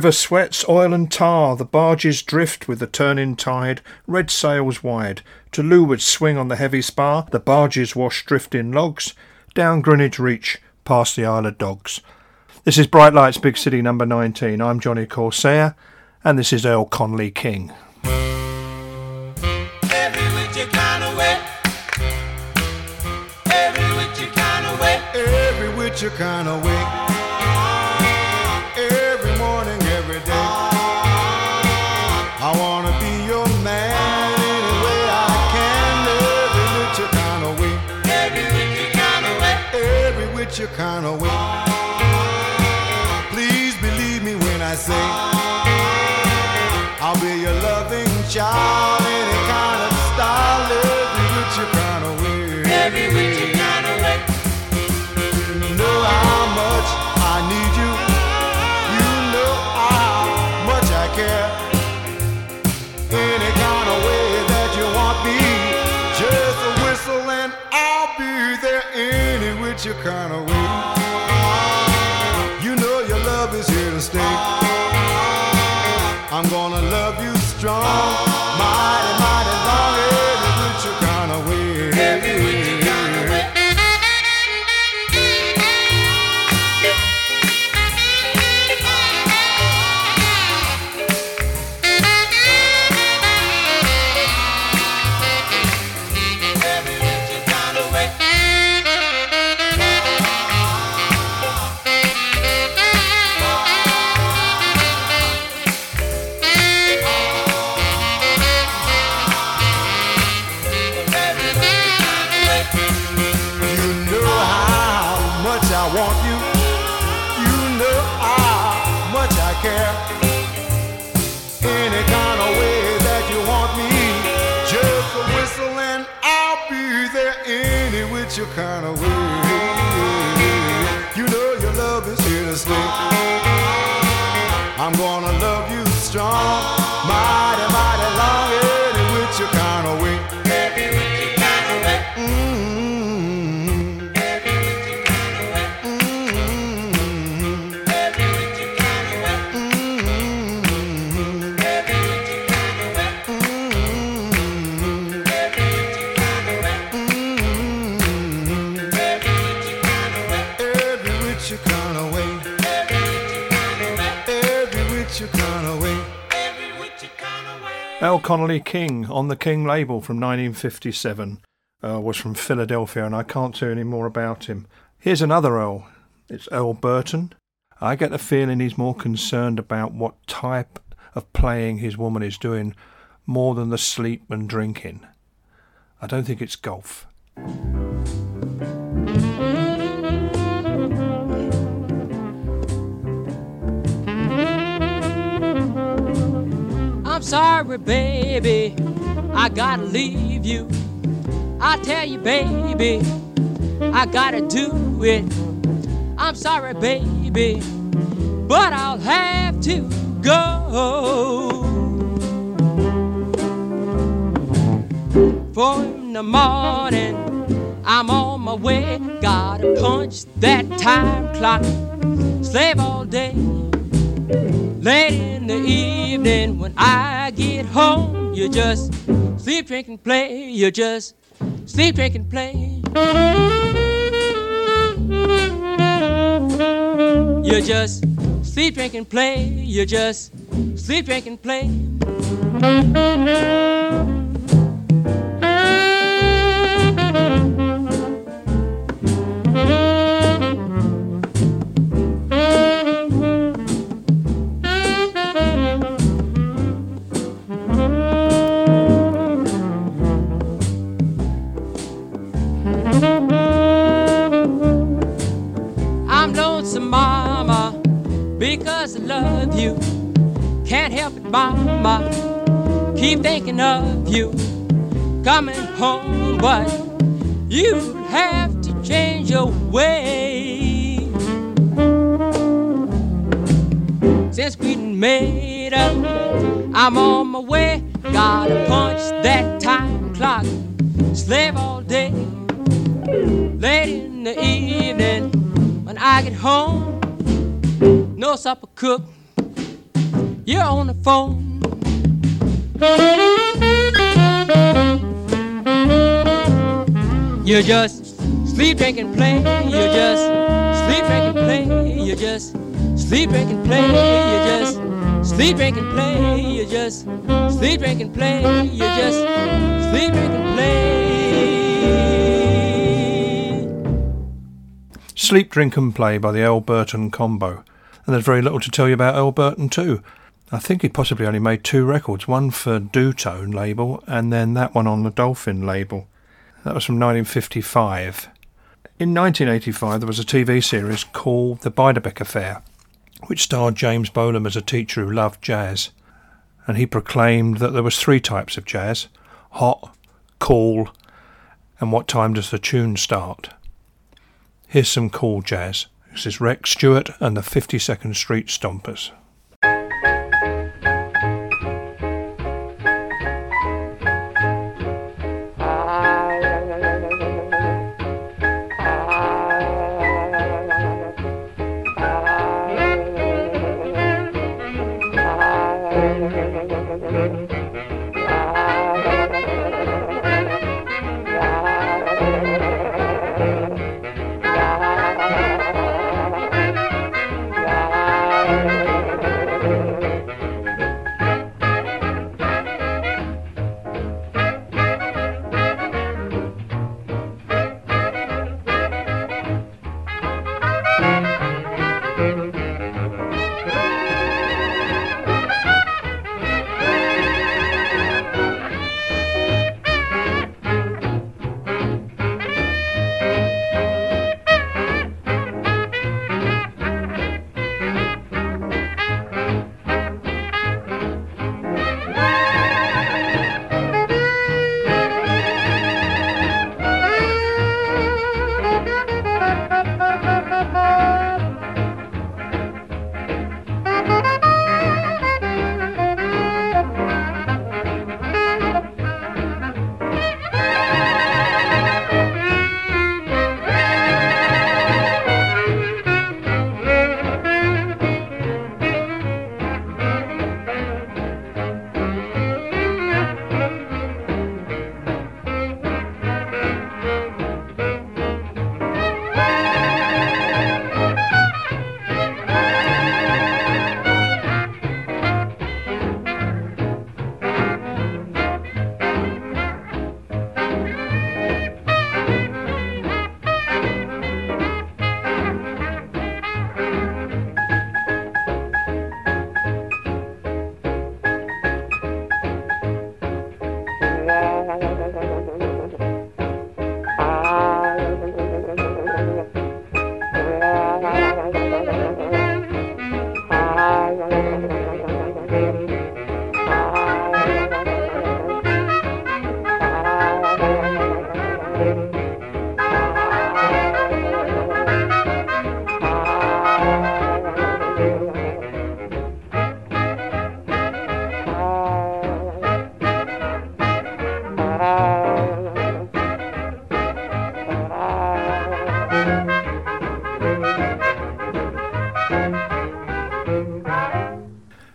The river sweats oil and tar, the barges drift with the turning tide, red sails wide, to leeward swing on the heavy spar, the barges wash drifting logs, down Greenwich Reach, past the Isle of Dogs. This is Bright Lights Big City number 19. I'm Johnny Corsair, and this is Earl Connelly King. Every which kind of way. Kind of Earl Connelly King on the King label from 1957 uh, was from Philadelphia, and I can't say any more about him. Here's another Earl. It's Earl Burton. I get the feeling he's more concerned about what type of playing his woman is doing more than the sleep and drinking. I don't think it's golf. Sorry, baby, I gotta leave you. I tell you, baby, I gotta do it. I'm sorry, baby, but I'll have to go. For in the morning, I'm on my way. Gotta punch that time clock, slave all day. Late the evening when I get home, you just sleep, drink, and play. You just sleep, drink, and play. You just sleep, drink, and play. You just sleep, drink, and play. You coming home, but you have to change your way. Since we made up, I'm on my way. Gotta punch that time clock, slave all day. Late in the evening, when I get home, no supper cooked you're on the phone. You just sleep, drink, and play. You just sleep, drink, and play. You just sleep, drink, and play. You just sleep, drink, and play. You just sleep, drink, and play. You just sleep, drink, and play. Sleep, Drink and Play by the Earl Burton Combo. And there's very little to tell you about Earl Burton too. I think he possibly only made two records, one for Dutone label and then that one on the Dolphin label. That was from 1955. In 1985, there was a TV series called The Beiderbecke Affair, which starred James Bolam as a teacher who loved jazz. And he proclaimed that there was three types of jazz hot, cool, and what time does the tune start? Here's some cool jazz. This is Rex Stewart and the 52nd Street Stompers.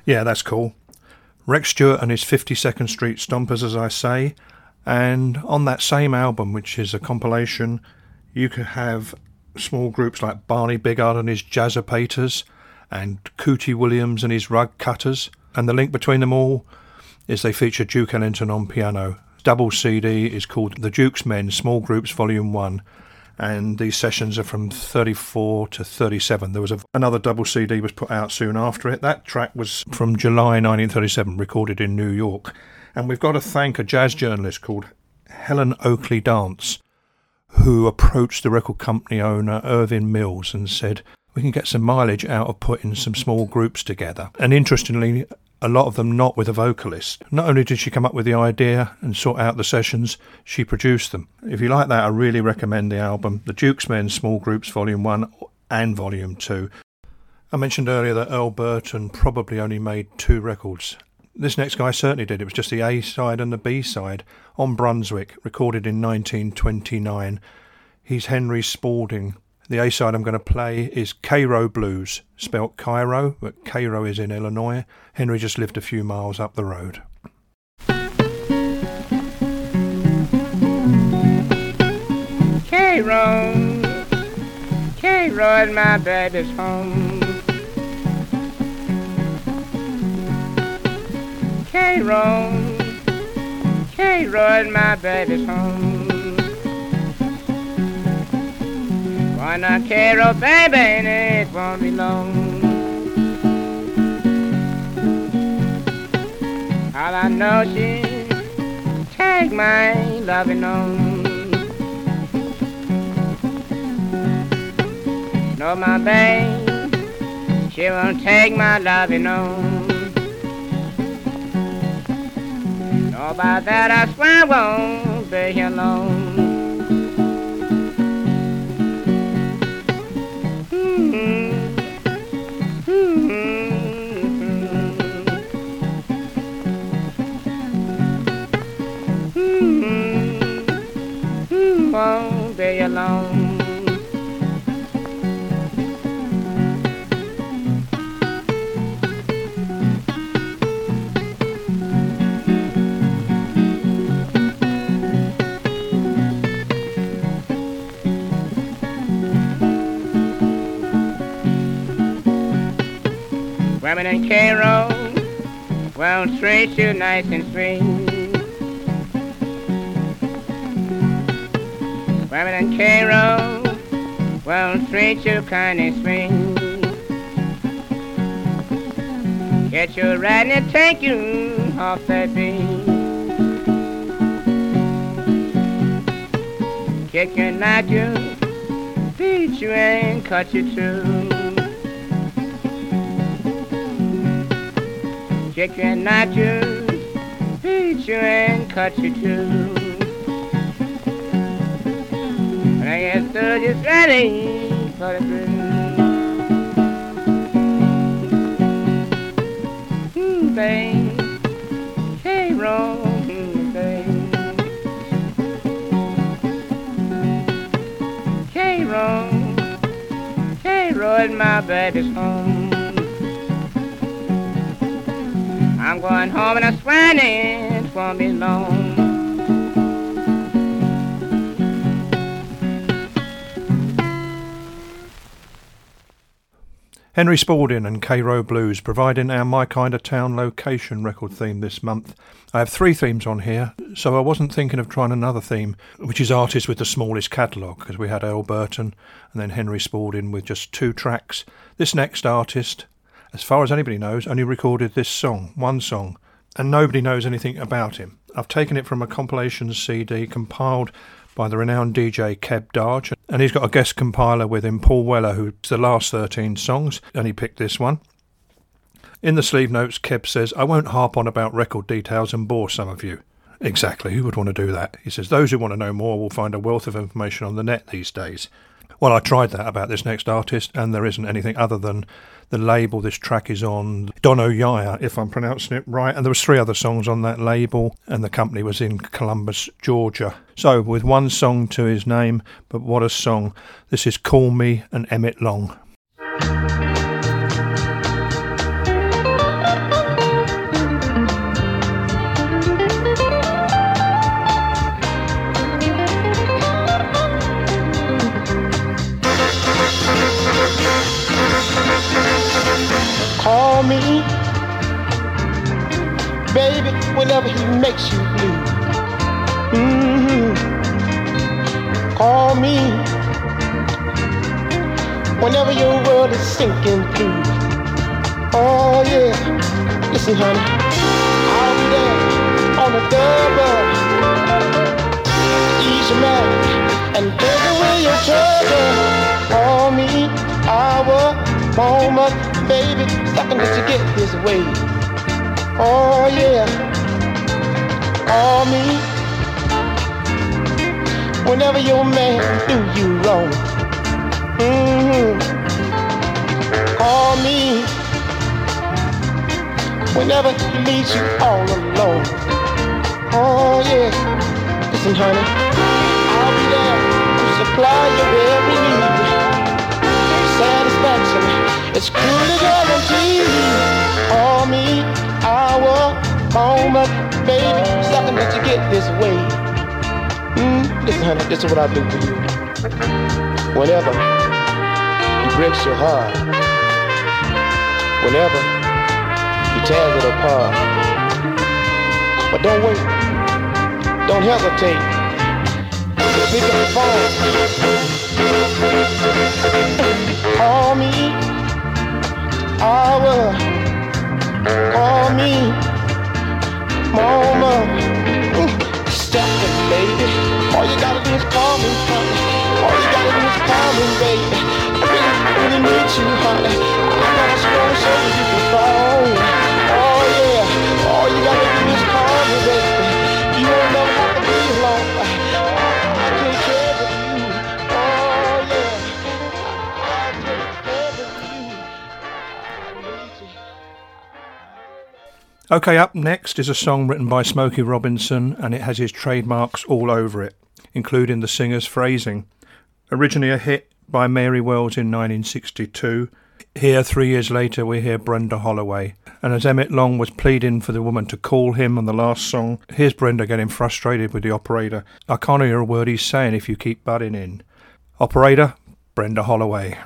Yeah, that's cool. Rex Stewart and his 52nd Street Stompers, as I say. And on that same album, which is a compilation, you could have small groups like Barney Bigard and his Jazzopaters and Cootie Williams and his Rug Cutters. And the link between them all is they feature Duke Ellington on piano. Double CD is called The Duke's Men Small Groups Volume 1 and these sessions are from 34 to 37. There was a, another double CD was put out soon after it. That track was from July 1937, recorded in New York. And we've got to thank a jazz journalist called Helen Oakley Dance, who approached the record company owner Irvin Mills and said, "We can get some mileage out of putting some small groups together." And interestingly, a lot of them not with a vocalist. Not only did she come up with the idea and sort out the sessions, she produced them. If you like that, I really recommend the album, The Duke's Men Small Groups Volume 1 and Volume 2. I mentioned earlier that Earl Burton probably only made two records. This next guy certainly did. It was just the A side and the B side on Brunswick, recorded in 1929. He's Henry Spaulding, The A side I'm going to play is Cairo Blues, spelt Cairo, but Cairo is in Illinois. Henry just lived a few miles up the road. Cairo, Cairo is my baby's home. Cairo, Cairo is my baby's home. Why not Cairo, oh, baby, and it won't be long. All I know she take my loving on. No, my babe, she won't take my loving on. No, by that I swear I won't be here alone. Women in Cairo won't treat you nice and sweet. In Cairo won't treat you kind and sweet. Get you riding and take you off that beat. Kick you, knock you, beat you and cut you too. Kick and knock you, beat you and cut you too. They're just ready for the blues. Hmm, babe, hey, wrong, hmm, my baby's home. I'm going home and I swear it won't be long. Henry Spaulding and Cairo Blues providing our My Kind of Town location record theme this month. I have three themes on here, so I wasn't thinking of trying another theme, which is artists with the smallest catalogue, because we had Earl Burton and then Henry Spaulding with just two tracks. This next artist, as far as anybody knows, only recorded this song, one song, and nobody knows anything about him. I've taken it from a compilation CD compiled by the renowned DJ Keb Darge, and he's got a guest compiler with him, Paul Weller, who's the last 13 songs, and he picked this one. In the sleeve notes, Keb says, I won't harp on about record details and bore some of you. Exactly, who would want to do that? He says, Those who want to know more will find a wealth of information on the net these days. Well, I tried that about this next artist, and there isn't anything other than the label this track is on, Dono Yaya, if I'm pronouncing it right. And there was three other songs on that label, and the company was in Columbus, Georgia. So, with one song to his name, but what a song! This is "Call Me" and Emitt Long. Whenever he makes you blue. hmm Call me, whenever your world is sinking through. Oh yeah, listen, honey, I'll be there on the double. Ease your mind and take away your trouble. Call me, our moment, baby, second that you get his way. Oh yeah, call me whenever your man do you wrong. hmm Call me whenever he leaves you all alone. Oh yeah, listen, honey, I'll be there to supply your every need. Satisfaction, it's truly guaranteed. All me, our moment, baby. Second that you get this way. Mm, listen, honey, this is what I do for you. Whenever he breaks your heart, whenever he tears it apart. But don't wait. Don't hesitate. Pick up the phone. Call me. I will. Call me. Mama. Mm, Step it, baby. All you gotta do is call me, honey. All you gotta do is call me, baby. I really, need you, honey. I got a strong shoulder you can fall on. Oh, yeah. All you gotta do is call me, baby. You won't never have to be alone. Okay, up next is a song written by Smokey Robinson, and it has his trademarks all over it, including the singer's phrasing. Originally a hit by Mary Wells in 1962. Here, three years later, we hear Brenda Holloway. And as Emitt Long was pleading for the woman to call him on the last song, here's Brenda getting frustrated with the operator. I can't hear a word he's saying if you keep butting in. Operator, Brenda Holloway.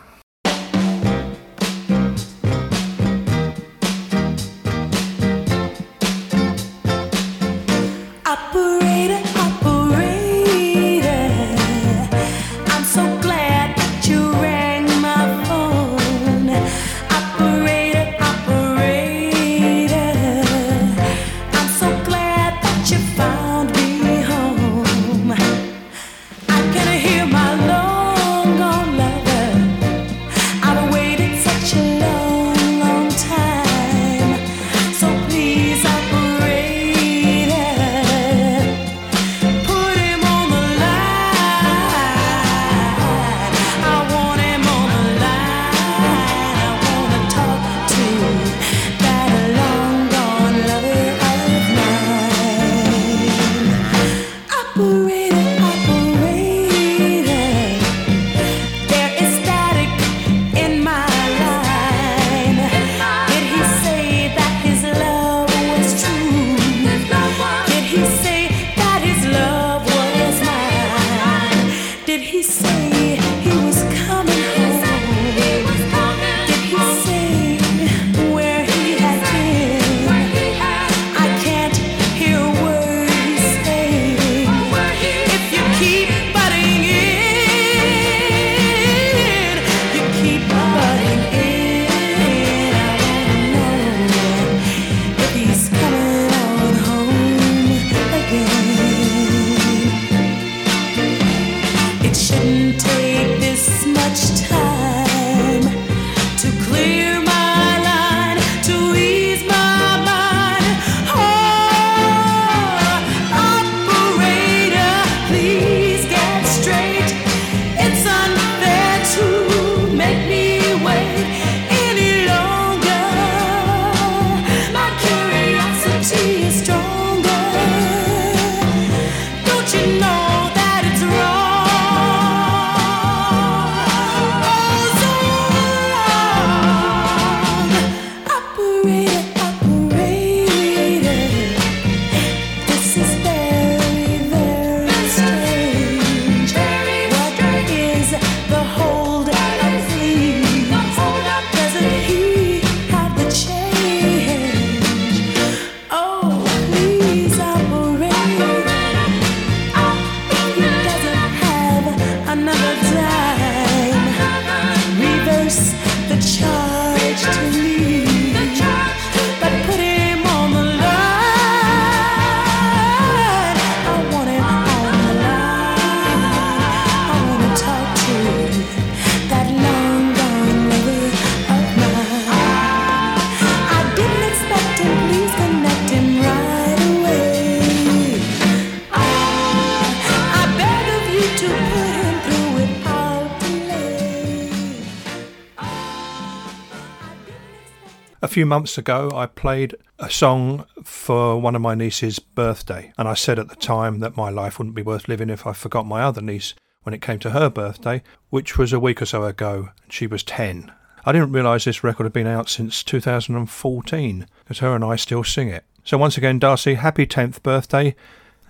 Few months ago, I played a song for one of my niece's birthday, and I said at the time that my life wouldn't be worth living if I forgot my other niece when it came to her birthday, which was a week or so ago. And she was 10. I didn't realise this record had been out since 2014, because her and I still sing it. So once again, Darcy, happy 10th birthday.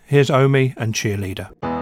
Here's Omi and Cheerleader.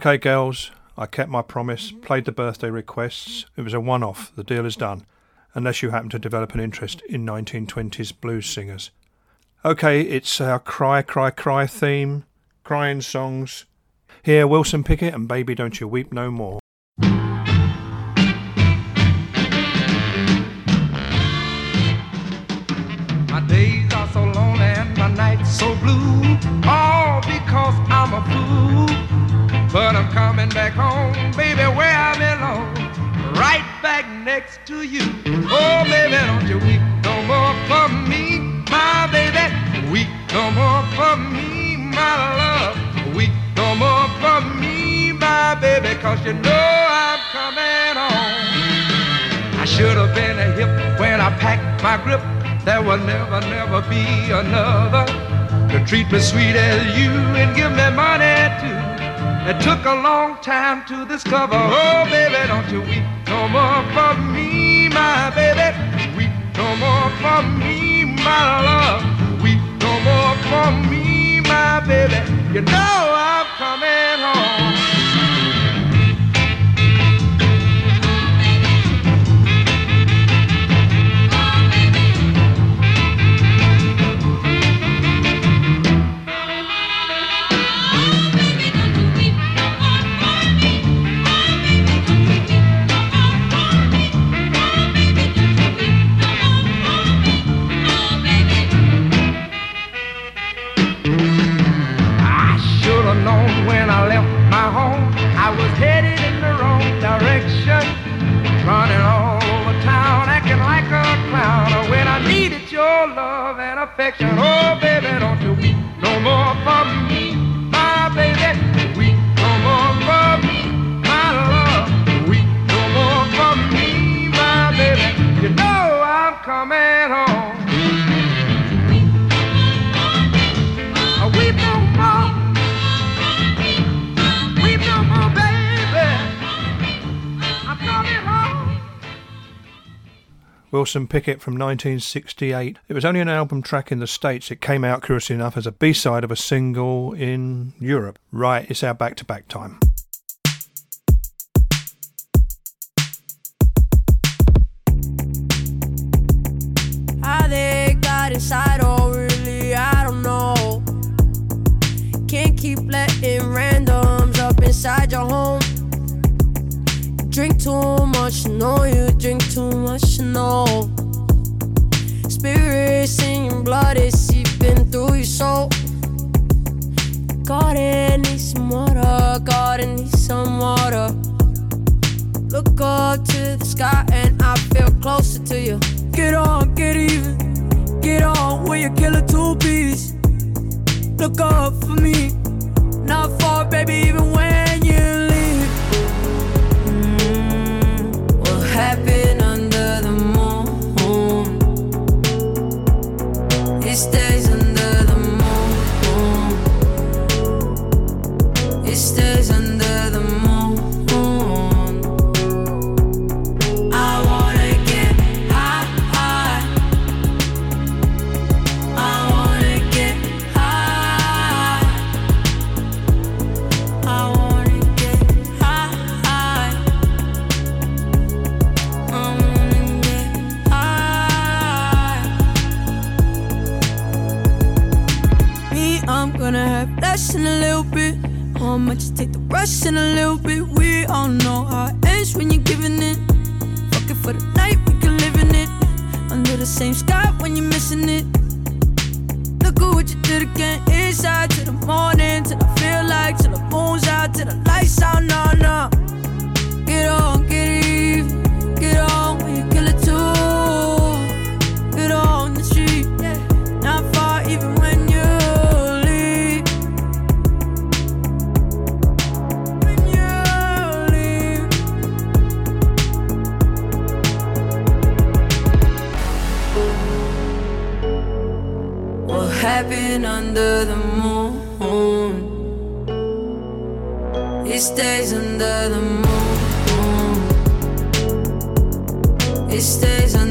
Okay, girls, I kept my promise, mm-hmm. played the birthday requests. It was a one off, the deal is done, unless you happen to develop an interest in 1920s blues singers. Okay, it's our Cry, Cry, Cry theme, crying songs. Here, Wilson Pickett and Baby Don't You Weep No More. My days are so lonely and my nights so blue. All because I'm a fool. But I'm coming back home, baby, where I belong. Right back next to you. Oh, baby, don't you weep no more for me, my baby. Weep no more for me, my love. Weep no more for me, my baby, cause you know I'm coming home. I should have been a hip when I packed my grip. There will never, never be another to treat me sweet as you and give me money too. It took a long time to discover. Oh, baby, don't you weep no more for me, my baby. Weep no more for me, my love. Weep no more for me, my baby. You know I'm coming home. Affection. Oh, baby, Wilson Pickett from 1968. It was only an album track in the States. It came out, curiously enough, as a B side of a single in Europe. Right, it's our back to back time. They got inside, Drink too much, know you drink too much, know. Spirits in your blood is seeping through your soul. Garden needs some water, garden needs some water. Look up to the sky and I feel closer to you. Get on, get even. Get on when you kill a two piece. Look up for me. Not far, baby, even when you It much you take the rush and a little bit? We all know how it ends when you're giving it. Fuck it for the night, we can live in it. Under the same sky when you're missing it. Look at what you did again. Inside to the morning, till I feel like, till the moon's out, till the lights out. No, no. Get on, under the moon? It stays under the moon. It stays under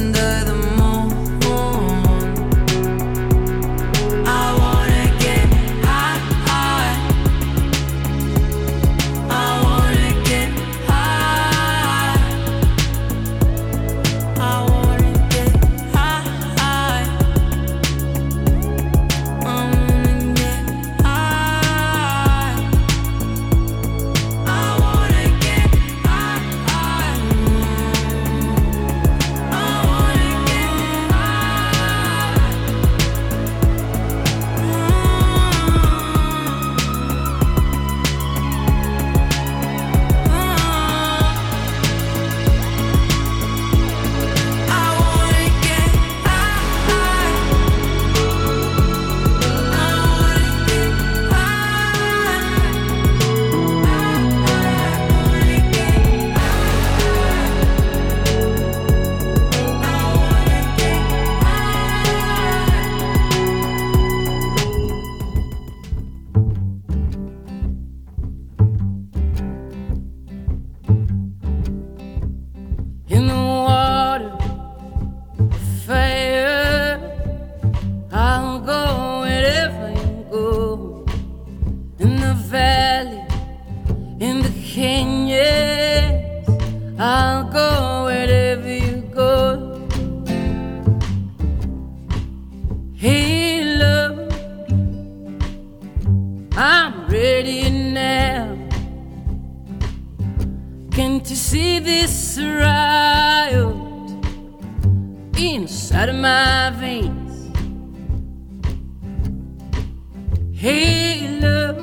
Hey, love,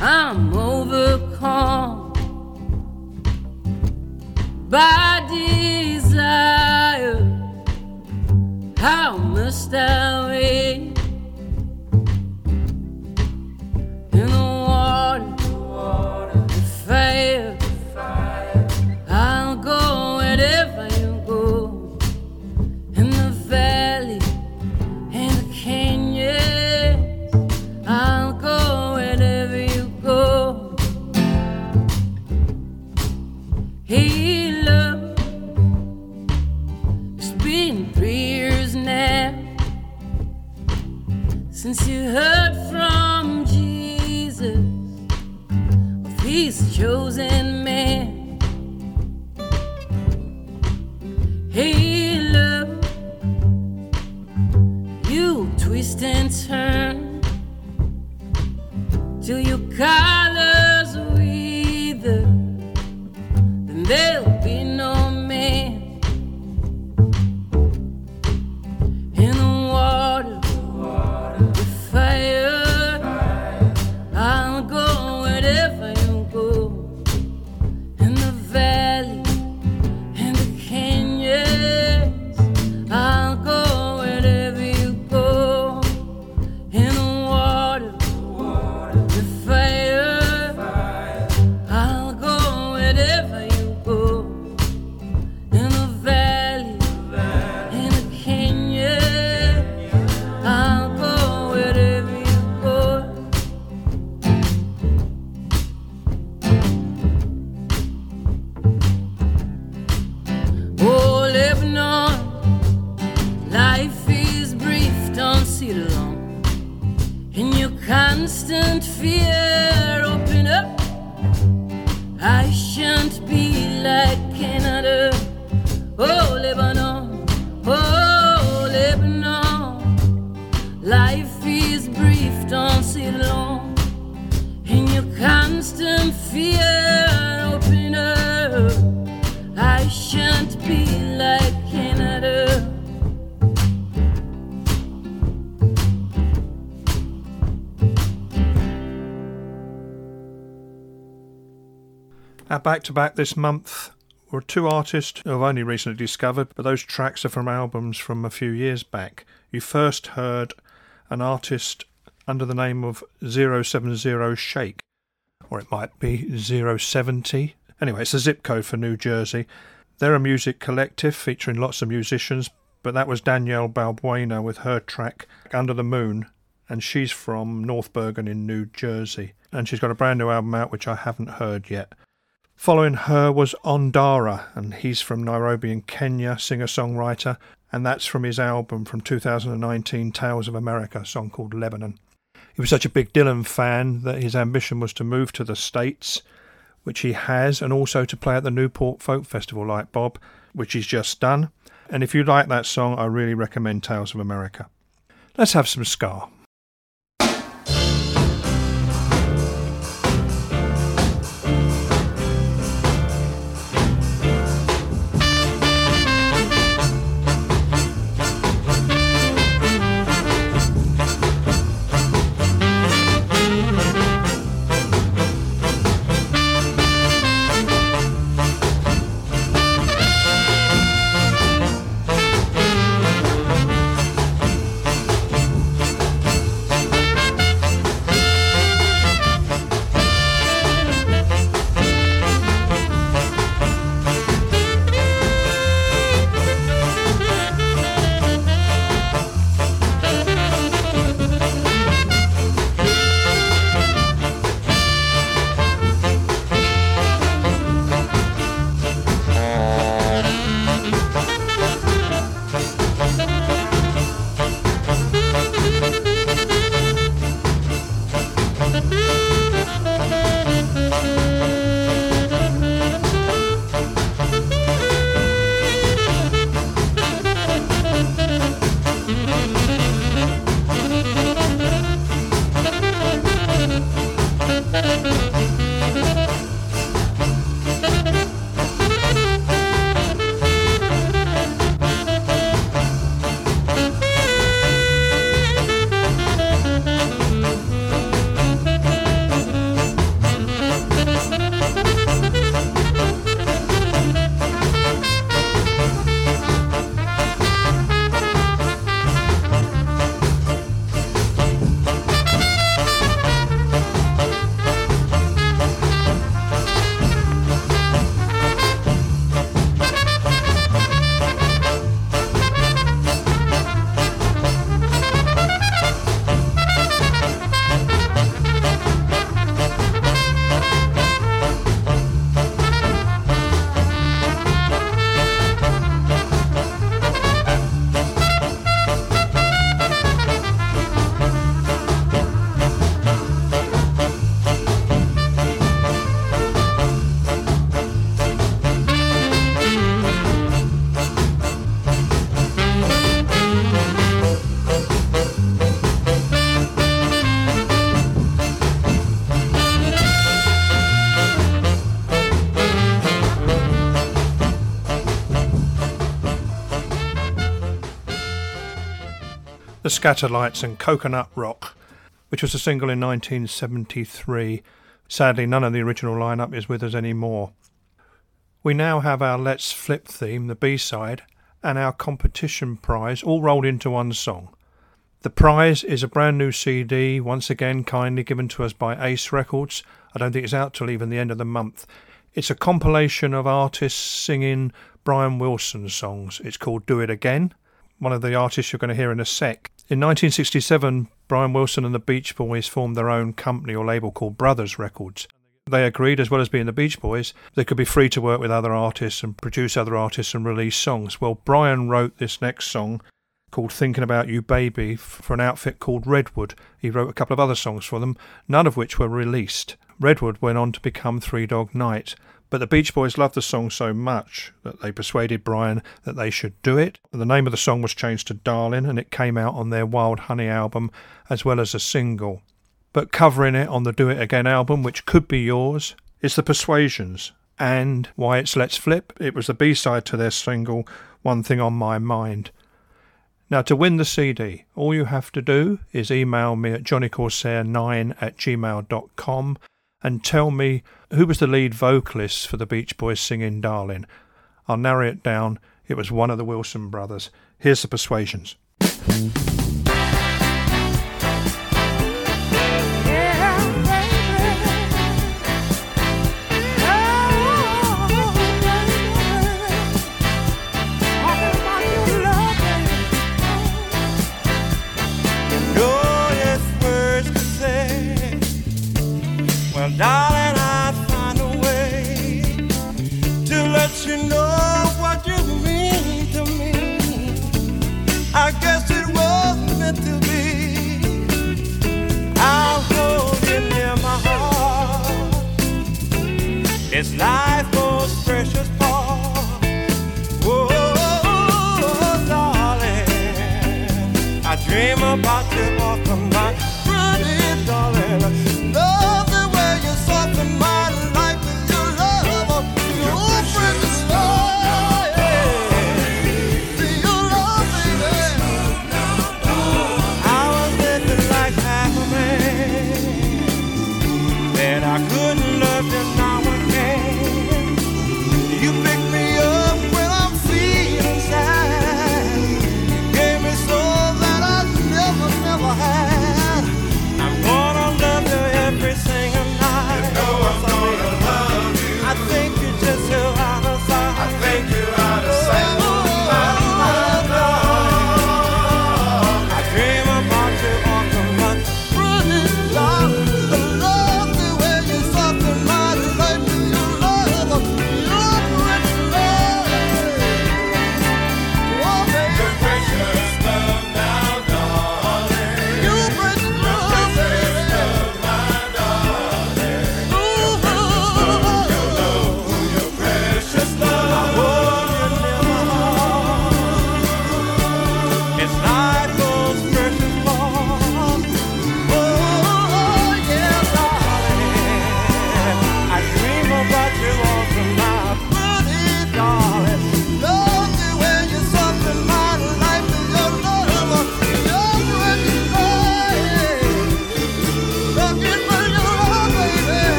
I'm overcome by desire. How must I wait back to back this month were two artists who I've only recently discovered, but those tracks are from albums from a few years back. You first heard an artist under the name of 070 Shake, or it might be 070. Anyway, it's a zip code for New Jersey. They're a music collective featuring lots of musicians, but that was Danielle Balbuena with her track Under the Moon, and she's from North Bergen in New Jersey. And she's got a brand new album out which I haven't heard yet. Following her was Ondara, and he's from Nairobi in Kenya, singer songwriter, and that's from his album from 2019, Tales of America, a song called Lebanon. He was such a big Dylan fan that his ambition was to move to the States, which he has, and also to play at the Newport Folk Festival like Bob, which he's just done. And if you like that song, I really recommend Tales of America. Let's have some ska. Skatalites and Coconut Rock, which was a single in 1973. Sadly, none of the original lineup is with us anymore. We now have our Let's Flip theme, the B side, and our competition prize all rolled into one song. The prize is a brand new CD, once again kindly given to us by Ace Records. I don't think it's out till even the end of the month. It's a compilation of artists singing Brian Wilson songs. It's called Do It Again, one of the artists you're going to hear in a sec. In 1967, Brian Wilson and the Beach Boys formed their own company or label called Brothers Records. They agreed, as well as being the Beach Boys, they could be free to work with other artists and produce other artists and release songs. Well, Brian wrote this next song called Thinking About You Baby for an outfit called Redwood. He wrote a couple of other songs for them, none of which were released. Redwood went on to become Three Dog Night, but the Beach Boys loved the song so much that they persuaded Brian that they should do it. The name of the song was changed to Darling and it came out on their Wild Honey album as well as a single. But covering it on the Do It Again album, which could be yours, is The Persuasions. And why it's Let's Flip, it was the B side to their single One Thing on My Mind. Now, to win the CD, all you have to do is email me at johnnycorsair9 at gmail.com and tell me who was the lead vocalist for the Beach Boys singing Darling. I'll narrow it down. It was one of the Wilson brothers. Here's the persuasions. About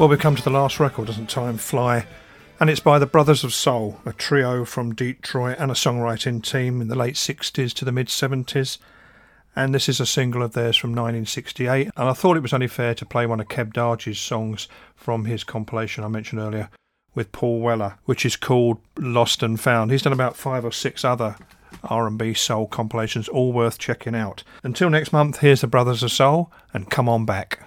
Well, we've come to the last record, doesn't time fly? And it's by the Brothers of Soul, a trio from Detroit and a songwriting team in the late 60s to the mid 70s. And this is a single of theirs from 1968. And I thought it was only fair to play one of Keb Darge's songs from his compilation I mentioned earlier with Paul Weller, which is called Lost and Found. He's done about five or six other R&B soul compilations, all worth checking out. Until next month, here's the Brothers of Soul, and come on back.